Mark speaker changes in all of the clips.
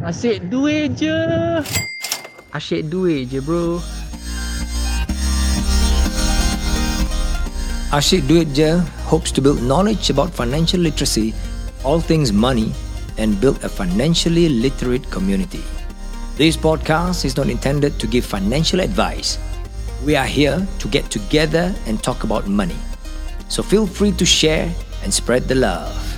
Speaker 1: Asyik duit je.
Speaker 2: Asyik duit je bro. Asyik Duit Je hopes to build knowledge about financial literacy, all things money, and build a financially literate community. This podcast is not intended to give financial advice. We are here to get together and talk about money. So feel free to share and spread the love.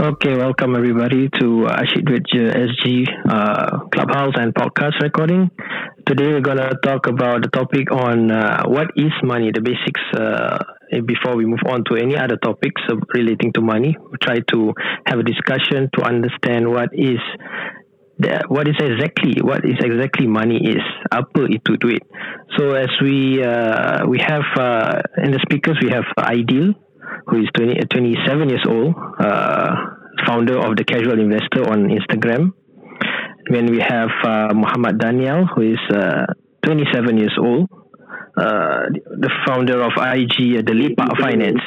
Speaker 3: Okay, welcome everybody to uh, Ashik SG uh, Clubhouse and podcast recording. Today we're gonna talk about the topic on uh, what is money, the basics. Uh, before we move on to any other topics uh, relating to money, we try to have a discussion to understand what is the, what is exactly what is exactly money is. Apa itu duit? So as we uh, we have in the speakers we have Ideal who is 20, 27 years old, uh, founder of the Casual Investor on Instagram. Then we have uh, Muhammad Daniel, who is uh, 27 years old, uh, the founder of IG, uh, the Lipa Finance.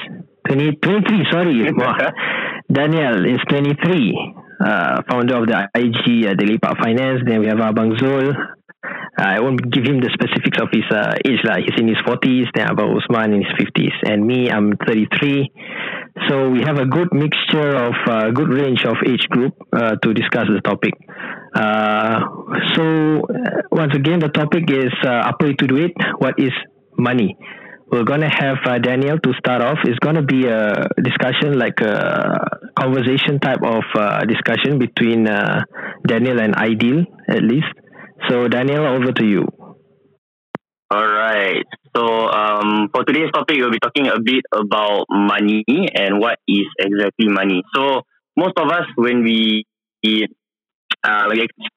Speaker 3: 20, 23, sorry. Daniel is 23, uh, founder of the IG, uh, the Lipa Finance. Then we have Abang Zul, I won't give him the specifics of his uh, age lah. He's in his forties. Then Abah Usman in his fifties, and me, I'm thirty three. So we have a good mixture of uh, good range of age group uh, to discuss the topic. Uh, so uh, once again, the topic is uh, apa itu duit? What is money? We're gonna have uh, Daniel to start off. It's gonna be a discussion, like a conversation type of uh, discussion between uh, Daniel and Ideal, at least. So, Daniel, over to you.
Speaker 4: All right. So, um, for today's topic, we'll be talking a bit about money and what is exactly money. So, most of us, when we uh,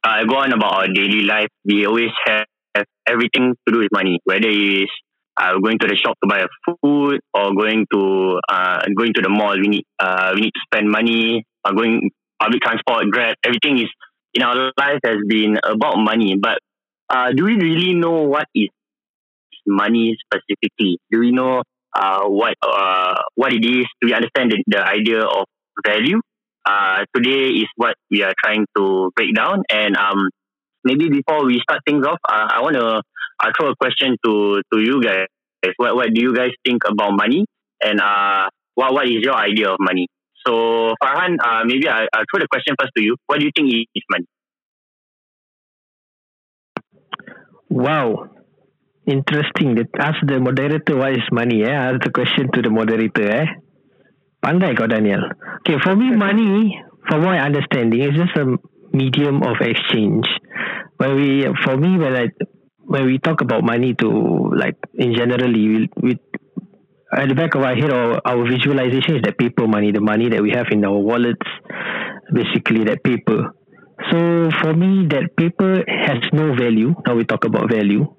Speaker 4: uh, go on about our daily life, we always have, have everything to do with money, whether it's uh, going to the shop to buy a food or going to uh, going to the mall. We need uh, we need to spend money. Uh, going public transport, Grab, everything is in our life has been about money. But uh, do we really know what is money specifically? Do we know uh, what uh, what it is? Do we understand the, the idea of value? Uh, today is what we are trying to break down. And um, maybe before we start things off, uh, I want to uh, throw a question to to you guys. What what do you guys think about money? And uh, what what is your idea of money? So Farhan, uh, maybe I, I'll throw the question first to you. What do you think is money?
Speaker 3: Wow, interesting. Ask the moderator what is money. Eh? Ask the question to the moderator. Eh? Pandai kau Daniel. Okay, for me, money, from my understanding, is just a medium of exchange. When we, for me, when I, when we talk about money to like in generally, we, we at the back of our head, our, our visualization is that paper money, the money that we have in our wallets, basically that paper. So for me, that paper has no value. Now we talk about value.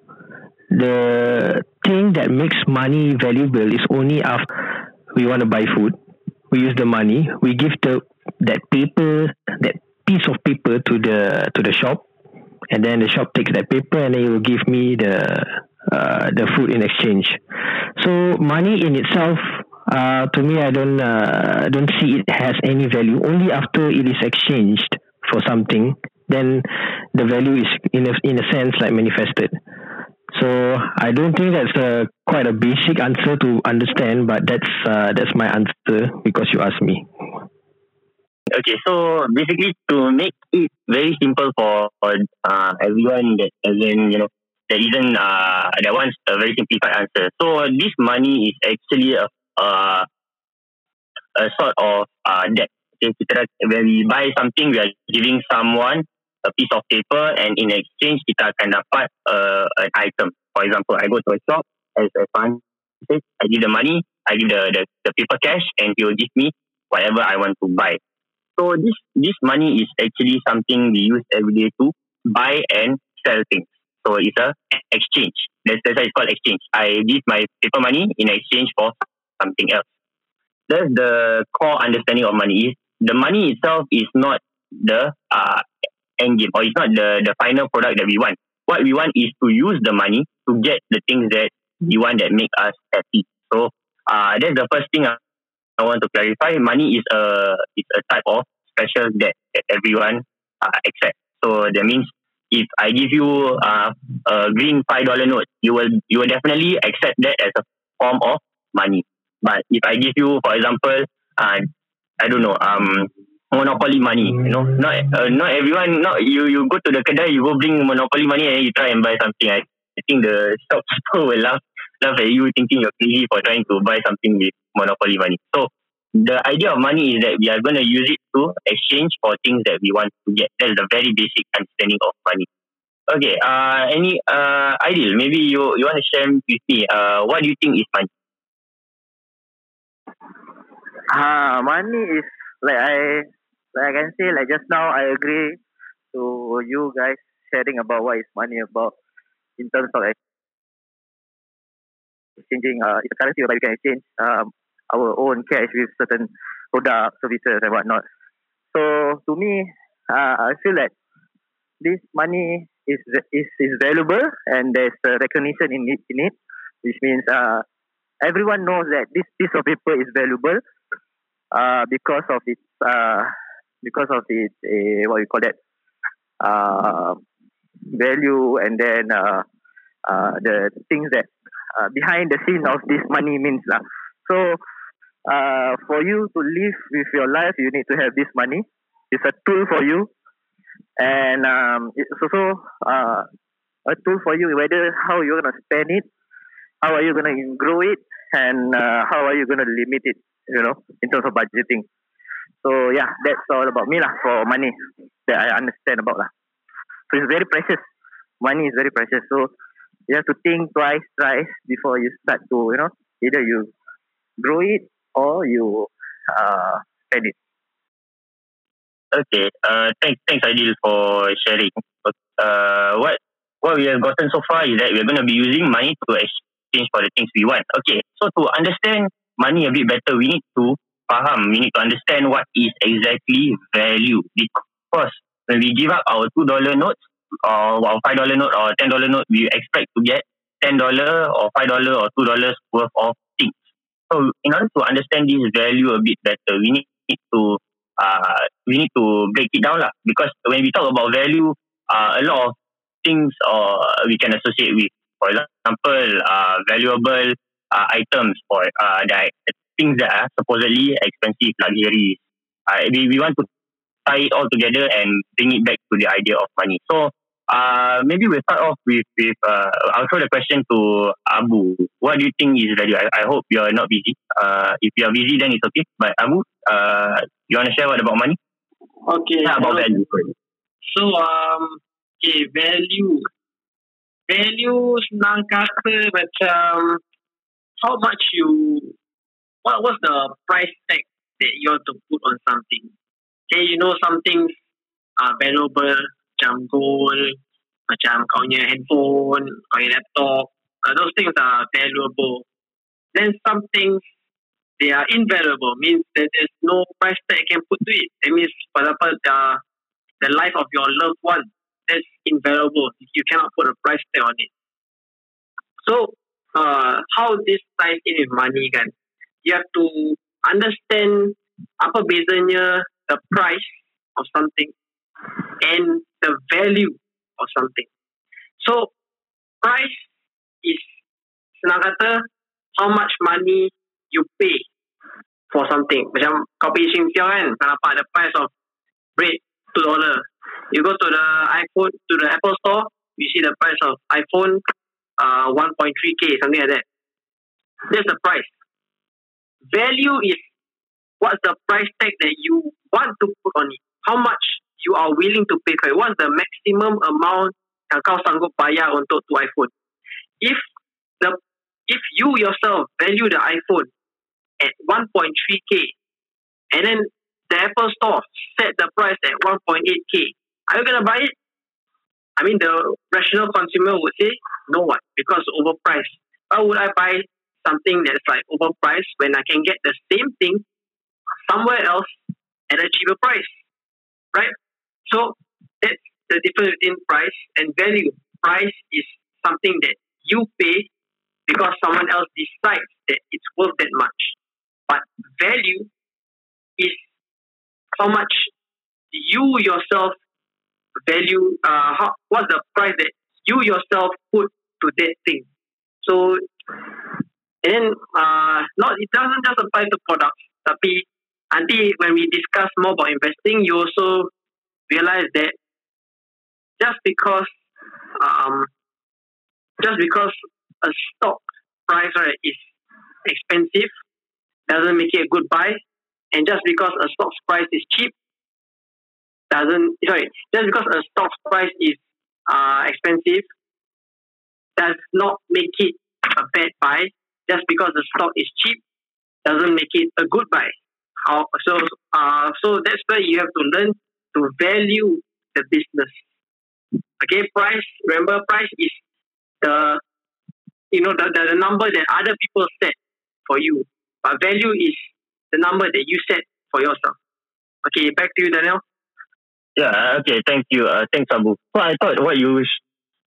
Speaker 3: The thing that makes money valuable is only after we want to buy food. We use the money. We give the that paper, that piece of paper to the to the shop, and then the shop takes that paper and then it will give me the uh, the food in exchange. So money in itself, uh, to me, I don't uh, don't see it has any value. Only after it is exchanged for something, then the value is in a in a sense like manifested. So I don't think that's a quite a basic answer to understand, but that's uh, that's my answer because you asked me.
Speaker 4: Okay, so basically to make it very simple for uh, everyone that doesn't, you know, there isn't uh, that wants a very simplified answer. So this money is actually a uh, a sort of uh, debt. When we buy something, we are giving someone a piece of paper, and in exchange, kita akan dapat uh, an item. For example, I go to a shop as a fund. I give the money, I give the, the the paper cash, and he will give me whatever I want to buy. So this this money is actually something we use every day to buy and sell things. So it's a exchange. That's, that's why it's called exchange. I give my paper money in exchange for something else. That's the core understanding of money. Is the money itself is not the uh, end game or it's not the, the final product that we want. What we want is to use the money to get the things that we want that make us happy. So uh, that's the first thing I, want to clarify. Money is a is a type of special debt that everyone uh, accepts. So that means if I give you uh, a green five dollar note, you will you will definitely accept that as a form of money. But if I give you, for example, uh, I don't know, um, monopoly money, you know, not uh, not everyone, not you you go to the kedai, you go bring monopoly money and you try and buy something. I, I think the shop store will laugh laugh at you thinking you're crazy for trying to buy something with monopoly money. So the idea of money is that we are going to use it to exchange for things that we want to get. That's the very basic understanding of money. Okay, uh, any uh, ideal? Maybe you you want to share with me. Uh, what do you think is money?
Speaker 1: Uh, money is like I like I can say like just now I agree to you guys sharing about what is money about in terms of exchanging uh, it's currency whereby we can exchange um, our own cash with certain product services and whatnot. So to me, uh, I feel that this money is is is valuable and there's a recognition in it, in it which means uh, everyone knows that this piece of paper is valuable uh, because of its uh, because of its uh, what you call that uh, value and then uh, uh, the things that uh, behind the scene of this money means lah. So uh, for you to live with your life, you need to have this money. It's a tool for you, and um, it's also uh, a tool for you whether how you're gonna spend it, how are you gonna grow it, and uh, how are you gonna limit it. You know, in terms of budgeting. So yeah, that's all about me lah for money that I understand about lah. So it's very precious. Money is very precious. So you have to think twice, thrice before you start to you know either you grow it or you uh, spend it.
Speaker 4: Okay. Uh, thanks, thanks, Adil, for sharing. Uh, what what we have gotten so far is that we're going to be using money to exchange for the things we want. Okay. So to understand money a bit better, we need to faham. We need to understand what is exactly value. Because when we give up our two dollar notes or our five dollar note or ten dollar note, we expect to get ten dollar or five dollar or two dollars worth of so in order to understand this value a bit better, we need to uh, we need to break it down lah. Because when we talk about value, uh, a lot of things uh, we can associate with. For example, uh, valuable uh, items for uh, that things that are supposedly expensive luxuries. Uh, we, we want to tie it all together and bring it back to the idea of money. So uh, maybe we'll start off with, with uh, I'll throw the question to Abu. What do you think is value? I, I hope you're not busy. Uh, if you're busy, then it's okay. But Abu, uh, you want to share what about money?
Speaker 5: Okay.
Speaker 4: Yeah, about value.
Speaker 5: So, um, okay, value. Value senang kata macam how much you, what was the price tag that you want to put on something? Okay, you know something uh, valuable macam gold, macam kau punya handphone, kau punya laptop. Uh, those things are valuable. Then some things, they are invaluable. Means that there's no price tag you can put to it. It means, for example, the, the life of your loved one, that's invaluable. You cannot put a price tag on it. So, uh, how this ties in with money kan? You have to understand apa bezanya the price of something and the value of something. So, price is senang how much money you pay for something. Macam kau pergi Shingxiao kan, kau nampak the price of bread $2. You go to the iPhone, to the Apple store, you see the price of iPhone uh, 1.3K, something like that. That's the price. Value is what's the price tag that you want to put on it. How much you are willing to pay for it. What's the maximum amount yang kau sanggup bayar untuk tu iPhone? If the if you yourself value the iPhone at 1.3k and then the Apple Store set the price at 1.8k, are you gonna buy it? I mean, the rational consumer would say no one because overpriced. Why would I buy something that's like overpriced when I can get the same thing somewhere else at a cheaper price, right? So that's the difference between price and value. Price is something that you pay because someone else decides that it's worth that much. But value is how much you yourself value, uh, how, what's the price that you yourself put to that thing. So, and then, uh, not, it doesn't just apply to products, nanti when we discuss more about investing, you also realize that just because, um, just because a stock price right, is expensive doesn't make it a good buy. And just because a stock's price is cheap doesn't sorry, just because a stock's price is uh, expensive does not make it a bad buy. Just because the stock is cheap doesn't make it a good buy. How so uh so that's why you have to learn to value the business. Okay, price remember price is the you know the, the, the number that other people set for you. But value is the number that you set for yourself. Okay, back to you, Daniel.
Speaker 4: Yeah, okay, thank you. Uh, thanks, Abu. So I thought what you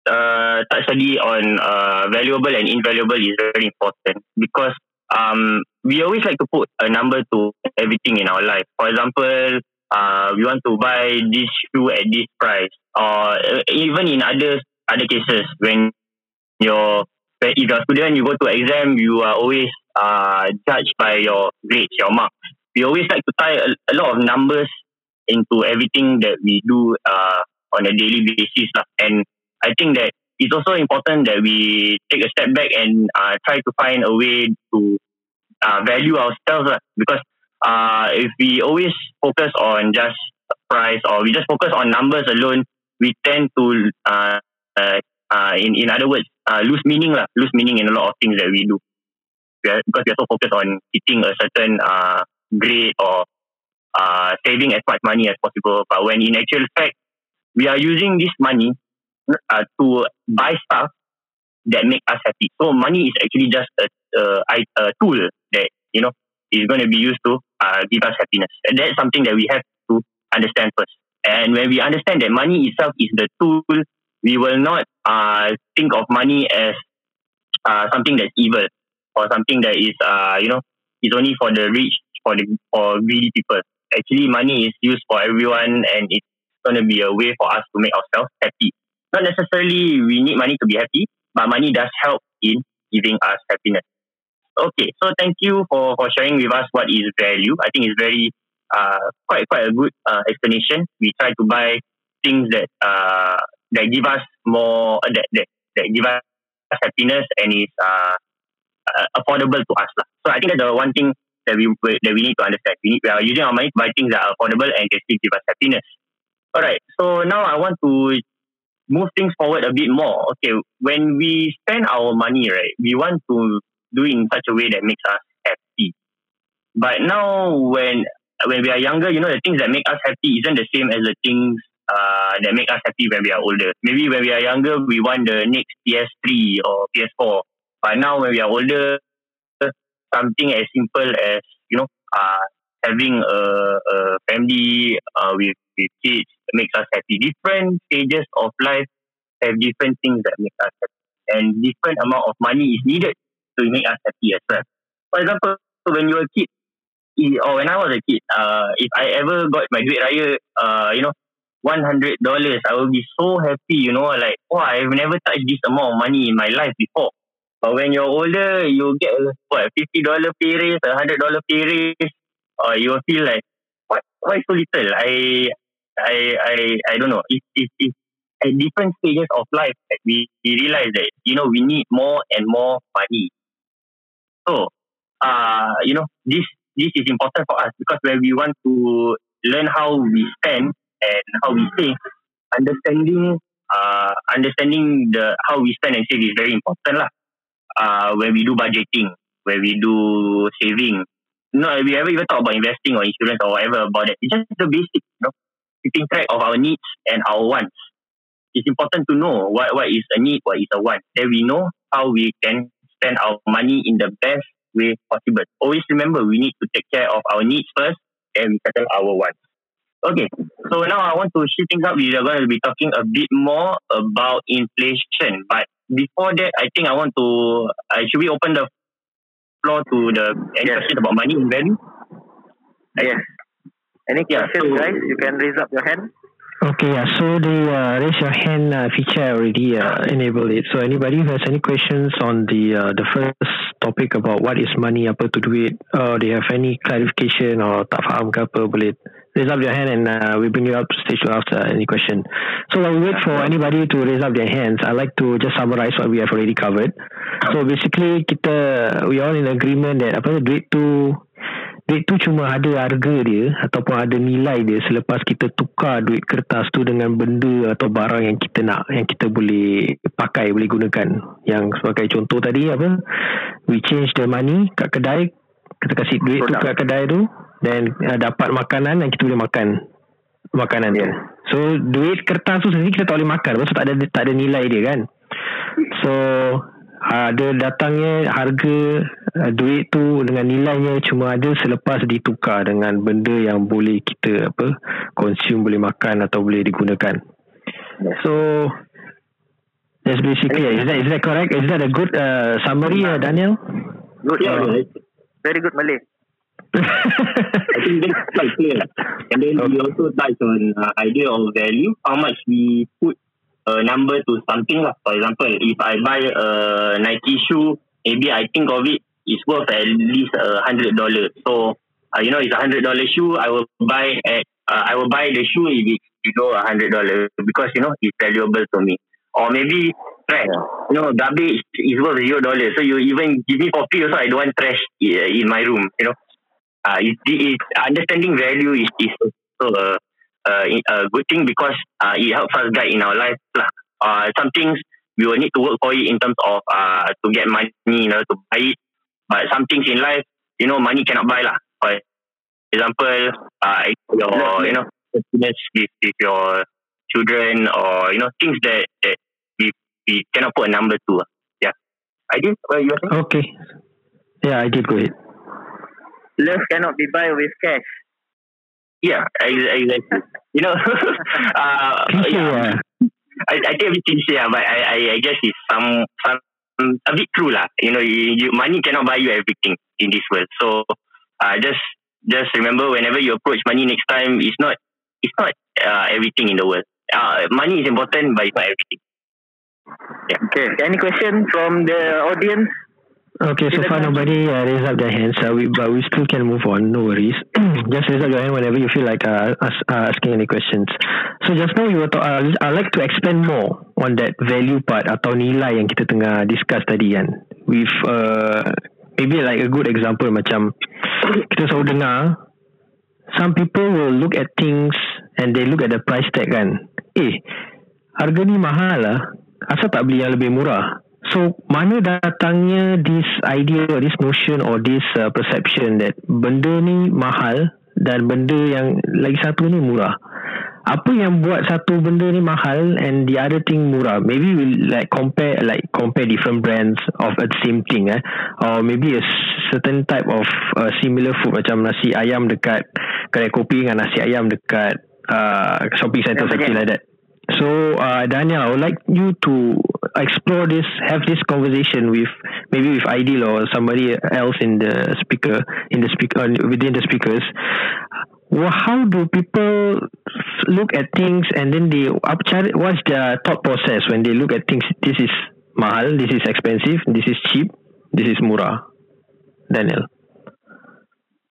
Speaker 4: uh, touched on uh, valuable and invaluable is very important because um, we always like to put a number to everything in our life. For example, uh, we want to buy this shoe at this price, or uh, even in other other cases when you're if you're a student, you go to exam, you are always uh, judged by your grades, your marks. We always like to tie a, a lot of numbers into everything that we do uh, on a daily basis. Lah. And I think that it's also important that we take a step back and uh, try to find a way to uh, value ourselves. Lah. Because uh, if we always focus on just price or we just focus on numbers alone, we tend to, uh, uh, uh, in, in other words, uh, lose meaning lah, lose meaning in a lot of things that we do. We are, because we are so focused on hitting a certain uh, grade or uh, saving as much money as possible. But when in actual fact, we are using this money uh, to buy stuff that make us happy. So money is actually just a, a, a tool that you know is going to be used to uh, give us happiness. And that's something that we have to understand first. And when we understand that money itself is the tool we will not uh, think of money as uh, something that's evil or something that is uh, you know is only for the rich for the for greedy people. Actually, money is used for everyone, and it's going to be a way for us to make ourselves happy. Not necessarily we need money to be happy, but money does help in giving us happiness. Okay, so thank you for, for sharing with us what is value. I think it's very uh, quite quite a good uh, explanation. We try to buy things that uh, that give us more uh, that, that that give us happiness and is uh, uh, affordable to us lah. So I think that's the one thing that we that we need to understand. We, need, we are using our money to buy things that are affordable and can still give us happiness. All right. So now I want to move things forward a bit more. Okay, when we spend our money, right, we want to do it in such a way that makes us happy. But now when when we are younger, you know, the things that make us happy isn't the same as the things uh, that make us happy when we are older. Maybe when we are younger, we want the next PS3 or PS4. But now when we are older, something as simple as, you know, uh, having a, a family uh, with, with kids makes us happy. Different stages of life have different things that make us happy. And different amount of money is needed to make us happy as well. For example, when you're a kid, or when I was a kid, uh, if I ever got my duit raya, uh, you know, one hundred dollars, I will be so happy, you know, like, oh, I've never touched this amount of money in my life before. But when you're older, you get what fifty dollar pay raise, a hundred dollar pay raise, or you will feel like, what? Why so little? I, I, I, I don't know. If, if at different stages of life, we, we realize that you know we need more and more money. So, uh, you know, this this is important for us because when we want to learn how we spend and how we save, understanding uh, understanding the how we spend and save is very important lah. Uh, when we do budgeting, when we do saving, no, we ever even talk about investing or insurance or whatever about it. It's just the basic, you know, keeping track of our needs and our wants. It's important to know what what is a need, what is a want. Then we know how we can spend our money in the best way possible. Always remember, we need to take care of our needs first, and settle our wants. Okay, so now I want to shift things up. We are going to be talking a bit more about inflation, but before that, I think I want to. Uh, should we open the floor to the any
Speaker 1: Yes.
Speaker 4: question about money and value?
Speaker 1: Yes. Any
Speaker 4: Yeah,
Speaker 1: questions,
Speaker 4: so-
Speaker 1: guys? You can raise up your hand.
Speaker 3: Okay, yeah. So the uh, raise your hand uh, feature already uh, enabled it. So anybody who has any questions on the uh, the first topic about what is money, apa tu duit, or they have any clarification or tak faham ke apa, boleh raise up your hand and uh, we bring you up to stage to ask uh, any question. So while we wait for anybody to raise up their hands, I like to just summarize what we have already covered. So basically kita we all in agreement that apa duit tu duit tu cuma ada harga dia ataupun ada nilai dia selepas kita tukar duit kertas tu dengan benda atau barang yang kita nak yang kita boleh pakai boleh gunakan. Yang sebagai contoh tadi apa? We change the money kat kedai kita kasih duit tu kat kedai tu dan uh, dapat makanan dan kita boleh makan. Makanan tu.
Speaker 1: Yeah.
Speaker 3: so duit kertas tu sendiri kita tak boleh makan sebab tak ada tak ada nilai dia kan. So ada datangnya harga uh, duit tu dengan nilainya cuma ada selepas ditukar dengan benda yang boleh kita apa consume boleh makan atau boleh digunakan. So that's basically is that is that correct? Is that a good uh, summary, uh, Daniel?
Speaker 1: Good.
Speaker 4: Yeah,
Speaker 1: uh. Very good Malay.
Speaker 4: I think that's quite clear. And then we also touch on uh, idea of value, how much we put a number to something. lah. For example, if I buy a Nike shoe, maybe I think of it is worth at least a hundred dollars. So, uh, you know, it's a hundred dollar shoe. I will buy at uh, I will buy the shoe if it's below a hundred dollars because you know it's valuable to me. Or maybe trash. You know, garbage is worth zero dollars. So you even give me coffee also. I don't want trash in my room. You know uh, it, it, understanding value is, is also a, a, a good thing because uh, it helps us guide in our life. lah. Uh, some things we will need to work for it in terms of uh, to get money, you know, to buy it. But some things in life, you know, money cannot buy lah. For example, uh, your, you know, happiness with, with your children or, you know, things that, that we, we cannot put a number to. ah. Yeah. I did what you were saying?
Speaker 3: okay. Yeah, I did go ahead.
Speaker 1: Love cannot be buy with cash.
Speaker 4: Yeah, ex- exactly. You know, uh, yeah,
Speaker 3: uh,
Speaker 4: I, I think a bit cliche, ah, but I, I, I guess it's some, some a bit true lah. You know, you, you, money cannot buy you everything in this world. So, uh, just just remember, whenever you approach money next time, it's not it's not uh, everything in the world. Uh, money is important, but it's not everything.
Speaker 1: Okay. Any question from the audience?
Speaker 3: Okay, so far nobody uh, raised up their hands, uh, we, but we still can move on. No worries. just raise up your hand whenever you feel like uh, ask, uh, asking any questions. So just now you were talk, uh, I'd like to expand more on that value part atau nilai yang kita tengah discuss tadi kan. With uh, maybe like a good example macam kita selalu dengar some people will look at things and they look at the price tag kan. Eh, harga ni mahal lah. Asal tak beli yang lebih murah? So mana datangnya this idea or this notion or this uh, perception that benda ni mahal dan benda yang lagi satu ni murah. Apa yang buat satu benda ni mahal and the other thing murah? Maybe we like compare like compare different brands of a same thing eh or maybe a certain type of uh, similar food macam nasi ayam dekat kedai kopi dengan nasi ayam dekat uh, shopping center
Speaker 1: Yang
Speaker 3: something like that. So uh, Daniel, I would like you to explore this, have this conversation with maybe with Ideal or somebody else in the speaker, in the speaker, uh, within the speakers. Well, how do people look at things and then they up what's their thought process when they look at things? This is mahal, this is expensive, this is cheap, this is murah. Daniel.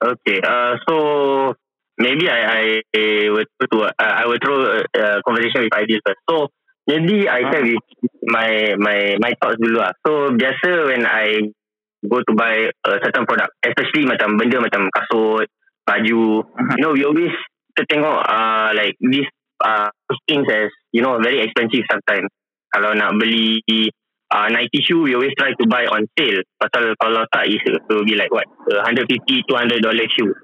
Speaker 4: Okay. Uh, so maybe I I, would uh, I will throw a, a conversation with ideas first. So maybe I share with my my my thoughts dulu lah. So biasa when I go to buy a certain product, especially macam benda macam kasut, baju, you know, we always kita tengok uh, like this uh, things as you know very expensive sometimes. Kalau nak beli uh, Nike shoe, we always try to buy on sale. Pasal kalau tak, it will be like what, uh, 150 200 dollar shoe.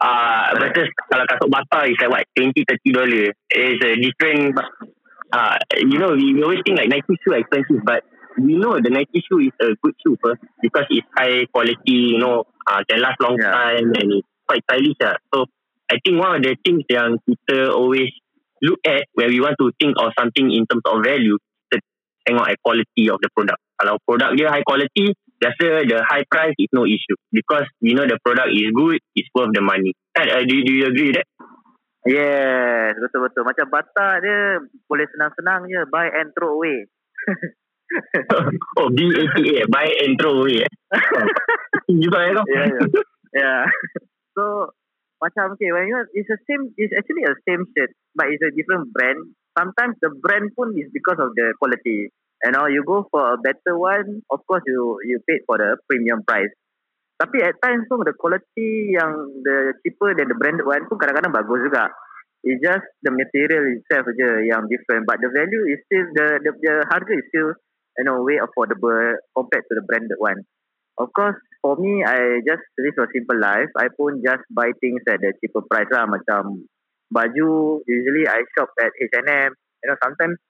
Speaker 4: Uh, versus kalau kasut bata is like what, 20 30 dollar. It's a different, uh, you know, we, we always think like Nike shoe expensive, but we know the Nike shoe is a good shoe first because it's high quality, you know, uh, can last long
Speaker 1: Yeah.
Speaker 4: time and it's quite stylish. lah. So I think one of the things yang kita always look at when we want to think of something in terms of value, kita tengok at quality of the product. Kalau produk dia high quality, biasa the high price is no issue because we know the product is good, it's worth the money. And, uh, do, do you agree that?
Speaker 1: Yes, betul-betul. Macam bata dia boleh senang-senang je. Buy and throw away.
Speaker 4: oh, BATA, buy and throw away. Eh? juga ya
Speaker 1: Yeah, yeah. yeah. So, macam okay, when you it's the same, it's actually a same shirt, but it's a different brand. Sometimes the brand pun is because of the quality. You know, you go for a better one, of course you you paid for the premium price. Tapi at times pun the quality yang the cheaper than the branded one pun kadang-kadang bagus juga. It's just the material itself je yang different. But the value is still, the, the, the harga is still, you know, way affordable compared to the branded one. Of course, for me, I just live a simple life. I pun just buy things at the cheaper price lah. Macam baju, usually I shop at H&M. You know, sometimes,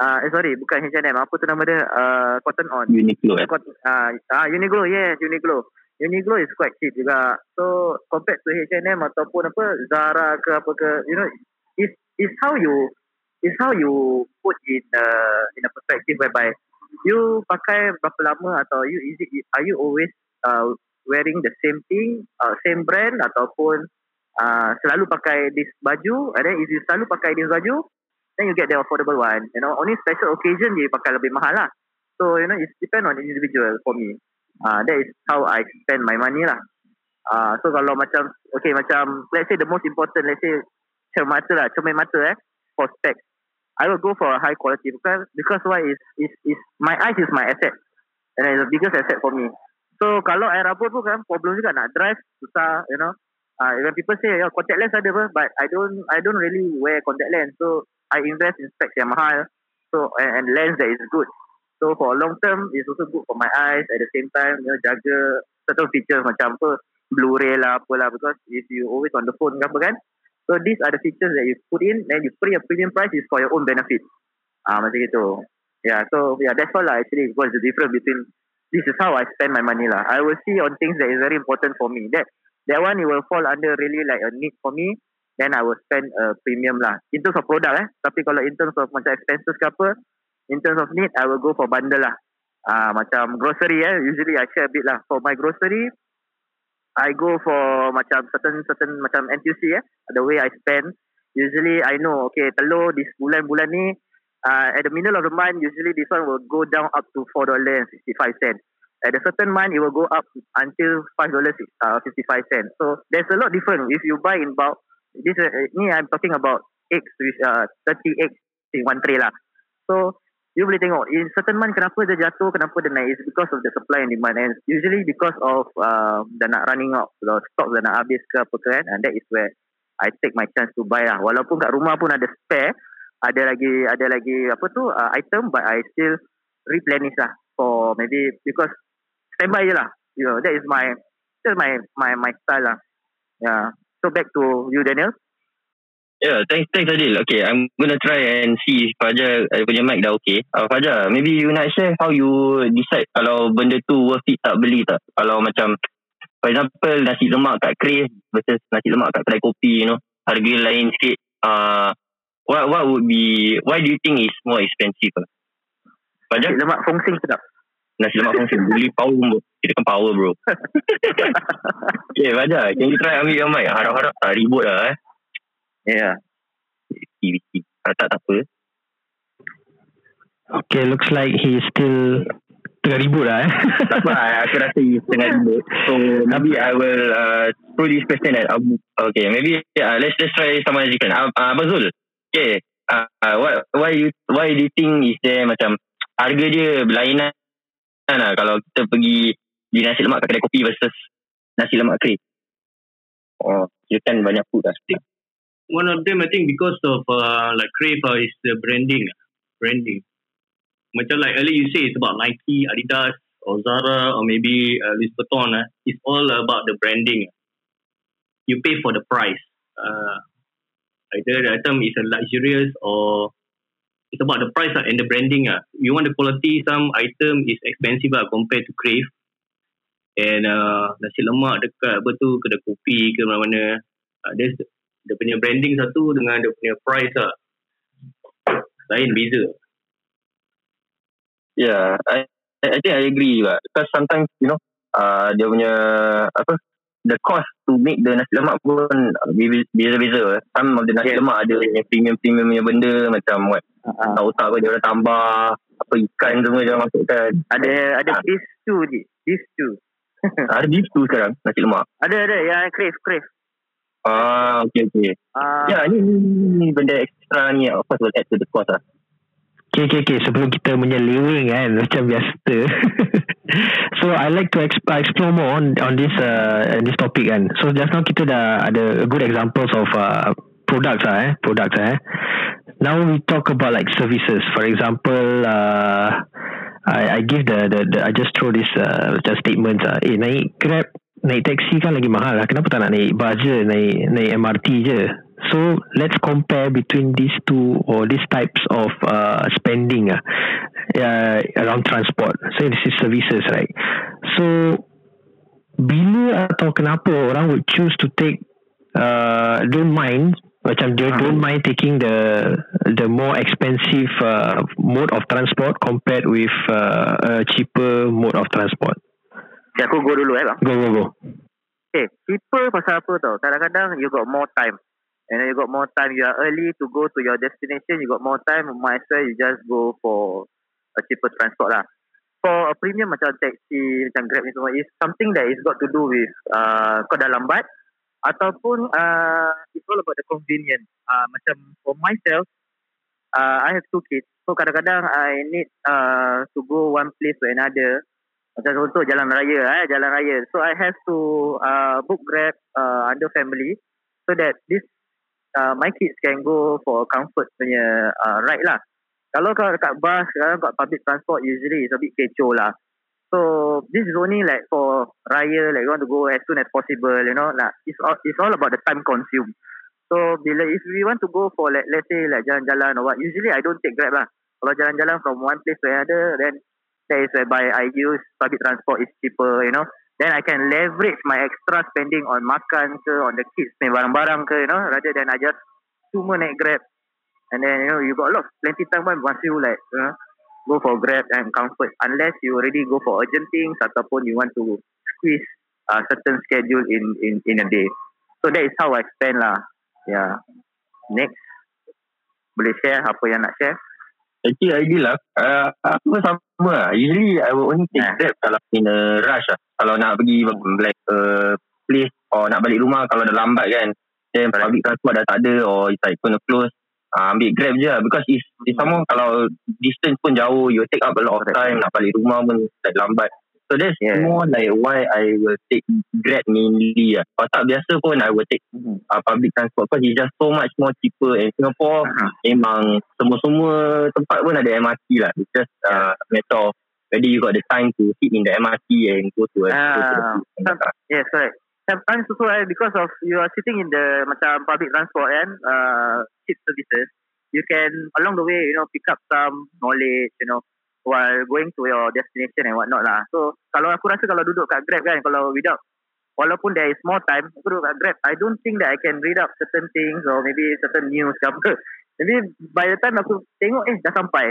Speaker 1: uh, eh, sorry, bukan H&M. Apa tu nama dia? Uh, Cotton On.
Speaker 4: Uniqlo. Eh?
Speaker 1: Uh, uh, Uniqlo, yes, Uniqlo. Uniqlo is quite cheap juga. So compared to H&M ataupun apa Zara ke apa ke, you know, is is how you is how you put in uh, in a perspective whereby you pakai berapa lama atau you is it are you always uh, wearing the same thing, uh, same brand ataupun uh, selalu pakai this baju, and then if you selalu pakai this baju, then you get the affordable one. You know, only special occasion je pakai lebih mahal lah. So you know, it depend on individual for me. Uh, that is how I spend my money lah. Ah, uh, so kalau macam, okay macam, let's say the most important, let's say cermata lah, cermin mata eh, for specs. I will go for a high quality because because why is is is my eyes is my asset and it's the biggest asset for me. So kalau air rambut pun kan problem juga nak drive susah, you know. Uh, when people say oh, contact lens ada apa, but I don't I don't really wear contact lens, so I invest in specs yang mahal. So and, and lens that is good. So for long term, it's also good for my eyes. At the same time, you know, jaga certain features macam apa, Blu-ray lah, apalah. Because if you always on the phone, apa kan? So these are the features that you put in, then you pay a premium price is for your own benefit. Ah, macam itu. Yeah, so yeah, that's all lah. Actually, what's the difference between this is how I spend my money lah. I will see on things that is very important for me. That that one it will fall under really like a need for me. Then I will spend a premium lah. In terms of product eh. Tapi kalau in terms of macam expenses ke apa, in terms of need, I will go for bundle lah. Ah, uh, macam grocery eh. Usually I share a bit lah. For my grocery, I go for macam certain certain macam NTUC eh. The way I spend. Usually I know, okay, telur this bulan-bulan ni, uh, at the middle of the month, usually this one will go down up to $4.65. At a certain month, it will go up until $5.55. Uh, so there's a lot different. If you buy in bulk, this uh, ni I'm talking about eggs with uh, 30 eggs in one tray lah. So you boleh tengok in certain month kenapa dia jatuh kenapa dia naik? Is because of the supply and demand and usually because of uh, dah nak running out. The stock dah nak habis ke apa kan and that is where I take my chance to buy lah. Walaupun kat rumah pun ada spare ada lagi ada lagi apa tu uh, item but I still replenish lah for maybe because standby je lah. You know that is my that's my my my style lah. Yeah. So back to you Daniel
Speaker 4: Yeah, thanks, thanks Adil. Okay, I'm gonna try and see if Fajar uh, punya mic dah okay. Uh, Fajar, maybe you nak share how you decide kalau benda tu worth it tak beli tak? Kalau macam, for example, nasi lemak kat Crave versus nasi lemak kat kedai kopi, you know, harga lain sikit. Uh, what what would be, why do you think is more expensive?
Speaker 1: Fajar? Nasi lemak fungsi sedap.
Speaker 4: Nasi lemak fungsi, beli power bro. Kita kan power bro. okay, Fajar, can you try ambil yang mic? Harap-harap tak ribut lah eh.
Speaker 1: Yeah.
Speaker 4: Wiki Kalau tak tak apa.
Speaker 3: Okay, looks like he still tengah ribut lah eh.
Speaker 4: tak apa, aku rasa he tengah ribut. So, maybe I will uh, throw this question at Abu. Okay, maybe yeah, let's just try someone different. Uh, uh, Abazul, okay. Uh, uh, what, why you why do you think is there macam harga dia berlainan lah kalau kita pergi di nasi lemak kat kedai kopi versus nasi lemak krip? Oh, you kan banyak food lah
Speaker 5: one of them I think because of uh, like Crave uh, is the branding, branding. Macam like earlier you say it's about Nike, Adidas, or Zara, or maybe uh, Louis Vuitton. Uh, it's all about the branding. You pay for the price. Uh, either the item is a luxurious or it's about the price uh, and the branding. Uh. You want the quality, some item is expensive uh, compared to Crave. And uh, nasi lemak dekat apa tu kedai kopi ke mana-mana. Uh, there's dia punya branding satu dengan dia punya price lah lain beza
Speaker 4: Yeah, I, I think I agree juga. Because sometimes, you know, uh, dia punya, apa, the cost to make the nasi lemak pun uh, beza-beza. Some of the nasi
Speaker 1: Yeah.
Speaker 4: lemak ada yang premium-premium punya benda macam what,
Speaker 1: Uh,
Speaker 4: otak apa dia orang tambah, apa ikan semua dia orang masukkan.
Speaker 1: ada ada
Speaker 4: Ah.
Speaker 1: beef stew. Beef stew.
Speaker 4: Ada beef tu sekarang, nasi lemak.
Speaker 1: Ada ada yang crave crave.
Speaker 4: Ah, okay, okay.
Speaker 1: Ah,
Speaker 4: Ya, ni, ni, ni benda extra ni, of course will add to the cost lah.
Speaker 3: Okay, okay, okay. Sebelum kita menyeleweng kan, macam biasa. so, I like to exp- explore more on on this uh, this topic kan. So, just now kita dah ada good examples of uh, products lah eh, products eh. Now we talk about like services. For example, uh, I, I give the, the, the I just throw this uh, just statements ah. Eh, naik Grab, naik taxi kan lagi mahal lah. Kenapa tak nak naik bus je, naik naik MRT je? So let's compare between these two or these types of uh, spending uh, uh, around transport. So this is services, right? So bila atau kenapa orang would choose to take uh, don't mind macam dia
Speaker 1: Hmm.
Speaker 3: don't mind taking the the more expensive uh, mode of transport compared with uh, a cheaper mode of transport.
Speaker 1: Okay, aku go dulu eh bang.
Speaker 3: Go go go.
Speaker 1: Okay, cheaper pasal apa tau? Kadang-kadang you got more time. And then you got more time. You are early to go to your destination. You got more time. Might as well you just go for a cheaper transport lah. For a premium macam taxi, macam Grab ni semua, is something that is got to do with uh, kau dah lambat ataupun uh, it's all about the convenience. Uh, macam for myself, uh, I have two kids. So kadang-kadang I need uh, to go one place to another. Macam contoh jalan raya, eh, jalan raya. So I have to uh, book Grab uh, under family so that this uh, my kids can go for comfort punya uh, ride lah. Kalau kau dekat bus, kalau kat public transport, usually it's a bit kecoh lah. So this is only like for raya, like you want to go as soon as possible, you know. Like it's all it's all about the time consumed. So bila if we want to go for like let's say like jalan-jalan or what, usually I don't take Grab lah. Kalau jalan-jalan from one place to another, then that whereby I use public transport is cheaper, you know. Then I can leverage my extra spending on makan ke, on the kids punya barang-barang ke, you know, rather than I just cuma naik Grab. And then, you know, you got a lot of plenty time one once you like, you know, go for Grab and comfort. Unless you already go for urgent things ataupun you want to squeeze uh, certain schedule in, in, in a day. So that is how I spend lah. Yeah. Next. Boleh share apa yang nak share?
Speaker 4: Actually, I agree lah. Uh, aku pun sama lah. Usually, I will only take
Speaker 1: Nah.
Speaker 4: Grab kalau in a rush lah. Kalau nak pergi like uh, place or nak balik rumah kalau dah lambat kan. Then public transport dah tak ada or it's like gonna close. Uh, ambil Grab je lah. Because it's, it's sama kalau distance pun jauh, you take up a lot of time. Nak balik rumah pun like lambat. So that's
Speaker 1: Yeah.
Speaker 4: more like why I will take Grab mainly lah. Kalau tak biasa pun I will take uh, public transport because it's just so much more cheaper and Singapore
Speaker 1: Uh-huh.
Speaker 4: memang semua-semua tempat pun ada MRT lah. It's just uh, matter of whether you got the time to sit in the MRT and go to a go to the
Speaker 1: some- Yes, correct. Sometimes also eh, because of you are sitting in the macam public transport kan, uh, cheap services, you can along the way, you know, pick up some knowledge, you know, while going to your destination and whatnot lah. So kalau aku rasa kalau duduk kat Grab kan, kalau without walaupun there is more time, aku duduk kat Grab, I don't think that I can read up certain things or maybe certain news ke apa. Maybe by the time aku tengok eh dah sampai.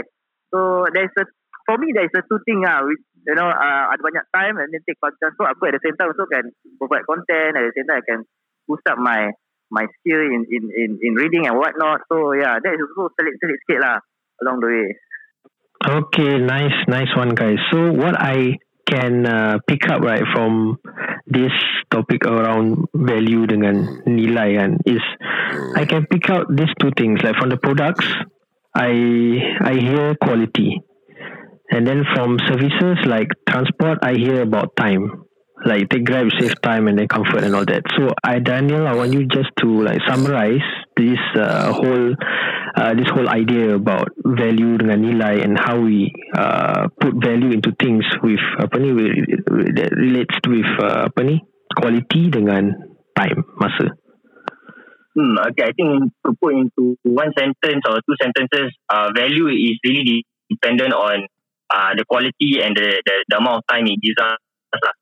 Speaker 1: So there is a for me there is a two thing ah which you know uh, ada banyak time and then take public transport aku at the same time also can provide content at the same time I can boost up my my skill in in in, in reading and whatnot so yeah that is also selit-selit sikit lah along the way
Speaker 3: Okay, nice, nice one, guys. So what I can uh, pick up right from this topic around value dengan nilai kan is I can pick out these two things. Like from the products, I I hear quality, and then from services like transport, I hear about time. Like take Grab, save time, and then comfort and all that. So I Daniel, I want you just to like summarize this uh, whole uh, this whole idea about value dengan nilai and how we uh, put value into things with apa ni that relates with uh, apa ni quality dengan time masa.
Speaker 4: Hmm, okay, I think to put into one sentence or two sentences, uh, value is really dependent on uh, the quality and the, the, the amount of time it gives us.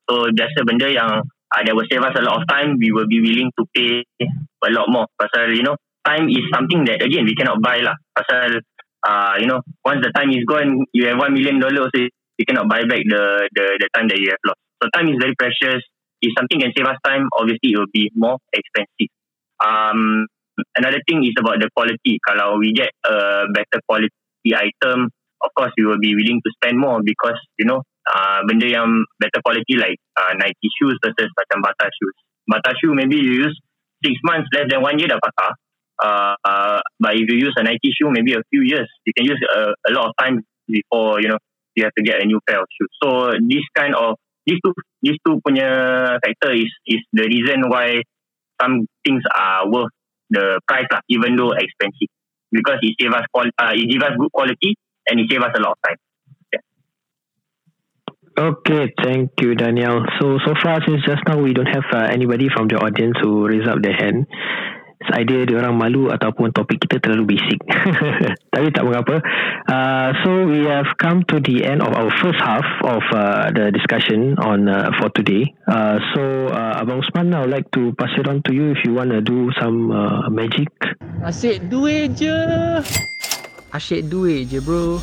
Speaker 4: So, biasa benda yang uh, that will save us a lot of time, we will be willing to pay a lot more. Pasal, you know, time is something that, again, we cannot buy lah. Pasal, uh, you know, once the time is gone, you have one million dollars, so you cannot buy back the, the the time that you have lost. So time is very precious. If something can save us time, obviously it will be more expensive. Um, another thing is about the quality. Kalau we get a better quality item, of course we will be willing to spend more because you know uh, benda yang better quality like uh, Nike shoes versus macam Bata shoes. Bata shoe maybe you use six months less than one year dah patah. Uh, uh, but if you use a Nike shoe, maybe a few years, you can use a, a lot of time before you know you have to get a new pair of shoes. So this kind of these two these two punya factor is is the reason why some things are worth the price lah, even though expensive, because it save us qual- uh, it give us good quality and it save us a lot of time.
Speaker 3: Okay, thank you, Daniel. So so far since just now we don't have uh, anybody from the audience who raise up their hand. It's either dia orang malu ataupun topik kita terlalu basic. Tapi tak mengapa. Uh, so we have come to the end of our first half of uh, the discussion on uh, for today. Uh, so uh, Abang Usman, I would like to pass it on to you if you want to do some uh, magic.
Speaker 2: Asyik duit je. Asyik duit je bro.